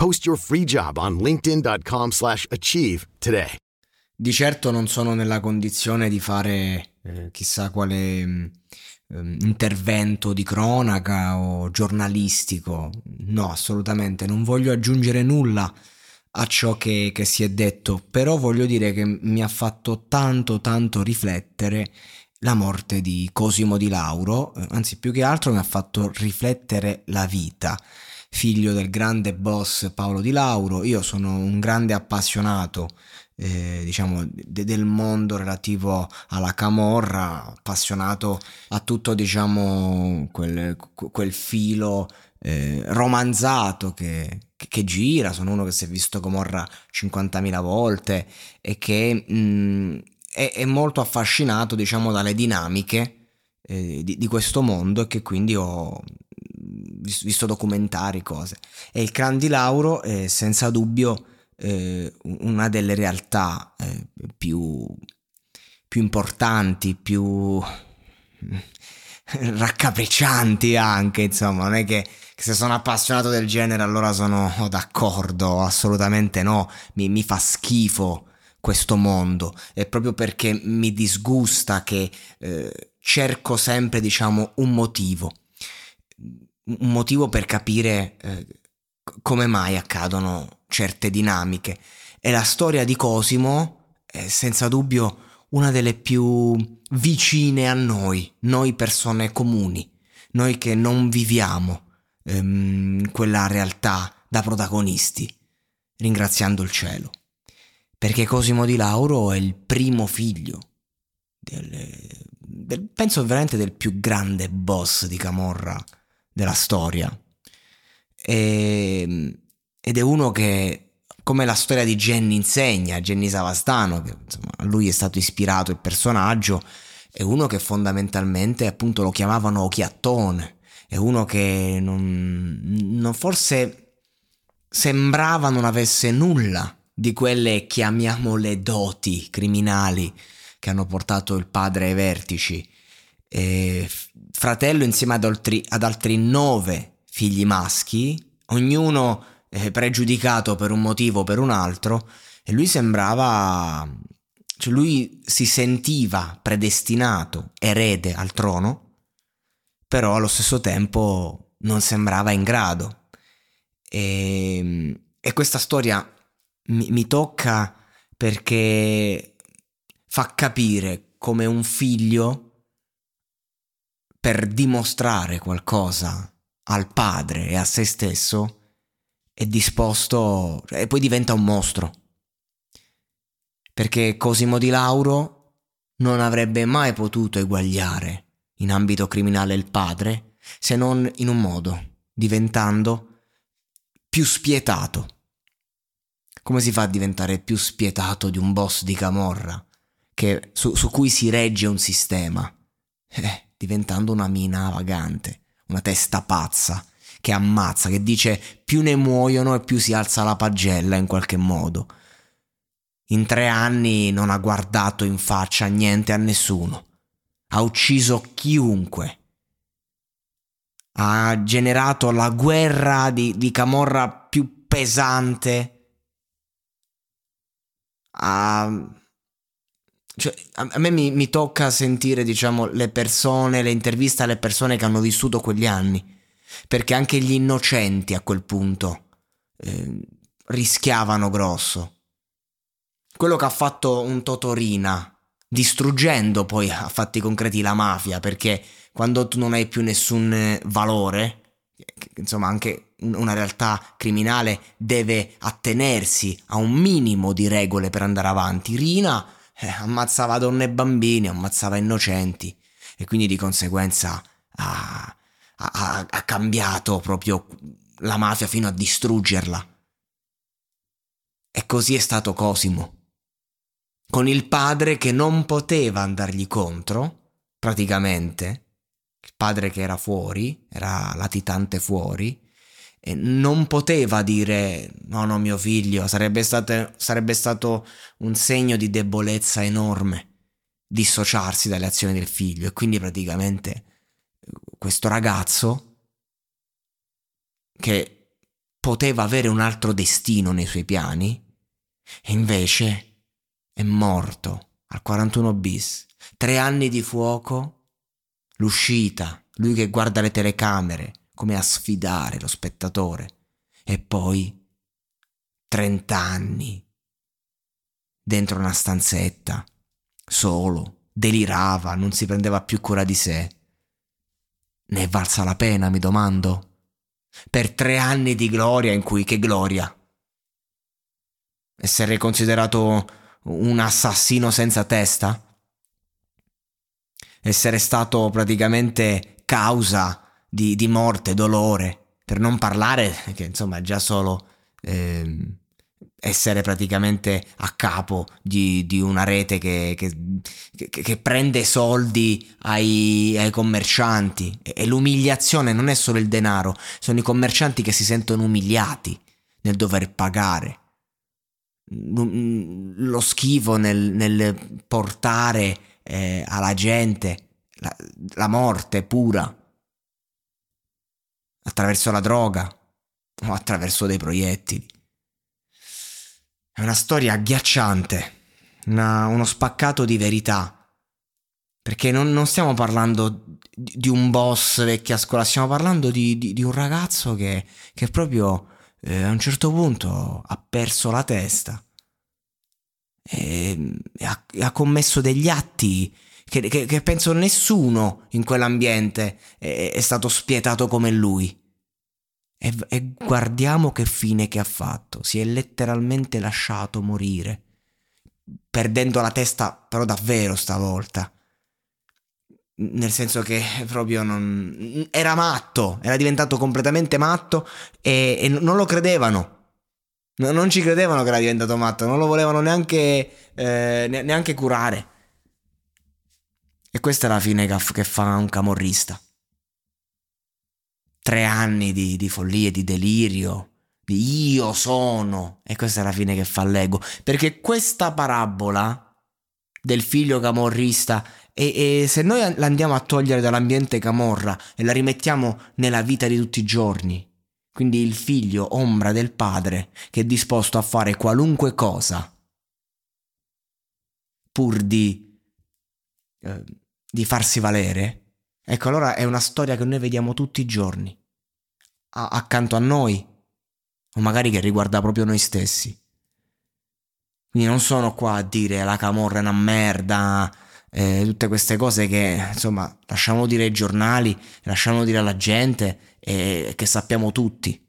Post your free job on linkedin.com/achieve today. Di certo non sono nella condizione di fare eh, chissà quale mh, intervento di cronaca o giornalistico. No, assolutamente, non voglio aggiungere nulla a ciò che, che si è detto, però voglio dire che mi ha fatto tanto tanto riflettere la morte di Cosimo di Lauro, eh, anzi più che altro mi ha fatto riflettere la vita. Figlio del grande boss Paolo di Lauro, io sono un grande appassionato eh, diciamo de- del mondo relativo alla camorra, appassionato a tutto diciamo quel, quel filo eh, romanzato che, che, gira, sono uno che si è visto Camorra 50.000 volte e che mh, è, è molto affascinato, diciamo, dalle dinamiche eh, di, di, questo mondo e che quindi ho visto documentari, cose. E il clan di Lauro è senza dubbio eh, una delle realtà eh, più, più importanti, più raccapriccianti anche, insomma, non è che, che, se sono appassionato del genere allora sono d'accordo, assolutamente no, mi, mi fa schifo questo mondo. È proprio perché mi disgusta che eh, cerco sempre diciamo un motivo un motivo per capire eh, come mai accadono certe dinamiche. E la storia di Cosimo è senza dubbio una delle più vicine a noi noi persone comuni noi che non viviamo ehm, quella realtà da protagonisti ringraziando il cielo. Perché Cosimo di Lauro è il primo figlio del, del, penso veramente del più grande boss di Camorra della storia e, ed è uno che come la storia di Jenny insegna Jenny Savastano che insomma, a lui è stato ispirato il personaggio è uno che fondamentalmente appunto lo chiamavano occhiattone è uno che non, non forse sembrava non avesse nulla di quelle chiamiamole doti criminali che hanno portato il padre ai vertici. E fratello insieme ad altri, ad altri nove figli maschi, ognuno eh, pregiudicato per un motivo o per un altro, e lui sembrava, cioè lui si sentiva predestinato, erede al trono, però allo stesso tempo non sembrava in grado. E, e questa storia mi, mi tocca perché fa capire come un figlio per dimostrare qualcosa al padre e a se stesso è disposto e poi diventa un mostro. Perché Cosimo di Lauro non avrebbe mai potuto eguagliare in ambito criminale il padre se non in un modo, diventando più spietato come si fa a diventare più spietato di un boss di Camorra che, su, su cui si regge un sistema? Eh, diventando una mina vagante, una testa pazza che ammazza, che dice più ne muoiono e più si alza la pagella in qualche modo. In tre anni non ha guardato in faccia niente a nessuno, ha ucciso chiunque, ha generato la guerra di, di Camorra più pesante, ha... Cioè, a, me mi, mi, tocca sentire, diciamo, le persone, le interviste alle persone che hanno vissuto quegli anni, perché anche gli innocenti a quel punto eh, rischiavano grosso. Quello che ha fatto un Totorina, distruggendo poi a fatti concreti la mafia, perché quando tu non hai più nessun valore, insomma anche una realtà criminale deve attenersi a un minimo di regole per andare avanti. Rina eh, ammazzava donne e bambini, ammazzava innocenti e quindi di conseguenza ha, ha, ha cambiato proprio la mafia fino a distruggerla. E così è stato Cosimo. Con il padre che non poteva andargli contro, praticamente, il padre che era fuori, era latitante fuori, non poteva dire no, no, mio figlio, sarebbe stato, sarebbe stato un segno di debolezza enorme dissociarsi dalle azioni del figlio e quindi praticamente questo ragazzo che poteva avere un altro destino nei suoi piani e invece è morto al 41 bis. Tre anni di fuoco, l'uscita, lui che guarda le telecamere come a sfidare lo spettatore e poi 30 anni dentro una stanzetta, solo, delirava, non si prendeva più cura di sé. Ne è valsa la pena, mi domando? Per tre anni di gloria in cui che gloria? Essere considerato un assassino senza testa? Essere stato praticamente causa di, di morte, dolore, per non parlare che insomma già solo eh, essere praticamente a capo di, di una rete che, che, che, che, prende soldi ai, ai commercianti. E l'umiliazione non è solo il denaro, sono i commercianti che si sentono umiliati nel dover pagare. Lo schifo nel, nel portare eh, alla gente la, la, morte pura attraverso la droga o attraverso dei proiettili. È una storia agghiacciante, una, uno spaccato di verità. Perché non, non stiamo parlando di, un boss vecchia scuola, stiamo parlando di, di, di un ragazzo che, che proprio eh, a un certo punto ha perso la testa e, e, ha, e ha, commesso degli atti che, che, che, penso nessuno in quell'ambiente è, è stato spietato come lui. E, e guardiamo che fine che ha fatto, si è letteralmente lasciato morire, perdendo la testa però davvero stavolta nel senso che proprio non... era matto, era diventato completamente matto e, e non lo credevano. No, non ci credevano che era diventato matto, non lo volevano neanche, eh, neanche curare. E questa è la fine che fa un camorrista. Tre anni di, di follia, di delirio, di io sono. E questa è la fine che fa l'ego. Perché questa parabola del figlio camorrista e, e, se noi la andiamo a togliere dall'ambiente camorra e la rimettiamo nella vita di tutti i giorni, quindi il figlio ombra del padre che è disposto a fare qualunque cosa pur di, eh, di farsi valere, ecco allora è una storia che noi vediamo tutti i giorni, a- accanto a noi, o magari che riguarda proprio noi stessi. Quindi non sono qua a dire la camorra è una merda, eh, tutte queste cose che insomma lasciamo dire ai giornali, lasciamo dire alla gente e che sappiamo tutti.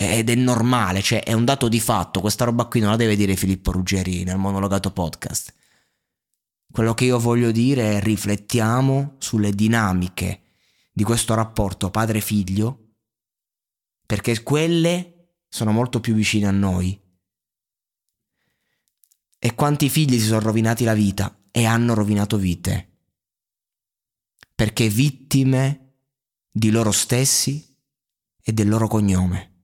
Ed è normale, cioè è un dato di fatto, questa roba qui non la deve dire Filippo Ruggeri nel monologato podcast. Quello che io voglio dire è riflettiamo sulle dinamiche di questo rapporto padre-figlio, perché quelle sono molto più vicine a noi. E quanti figli si sono rovinati la vita e hanno rovinato vite, perché vittime di loro stessi e del loro cognome.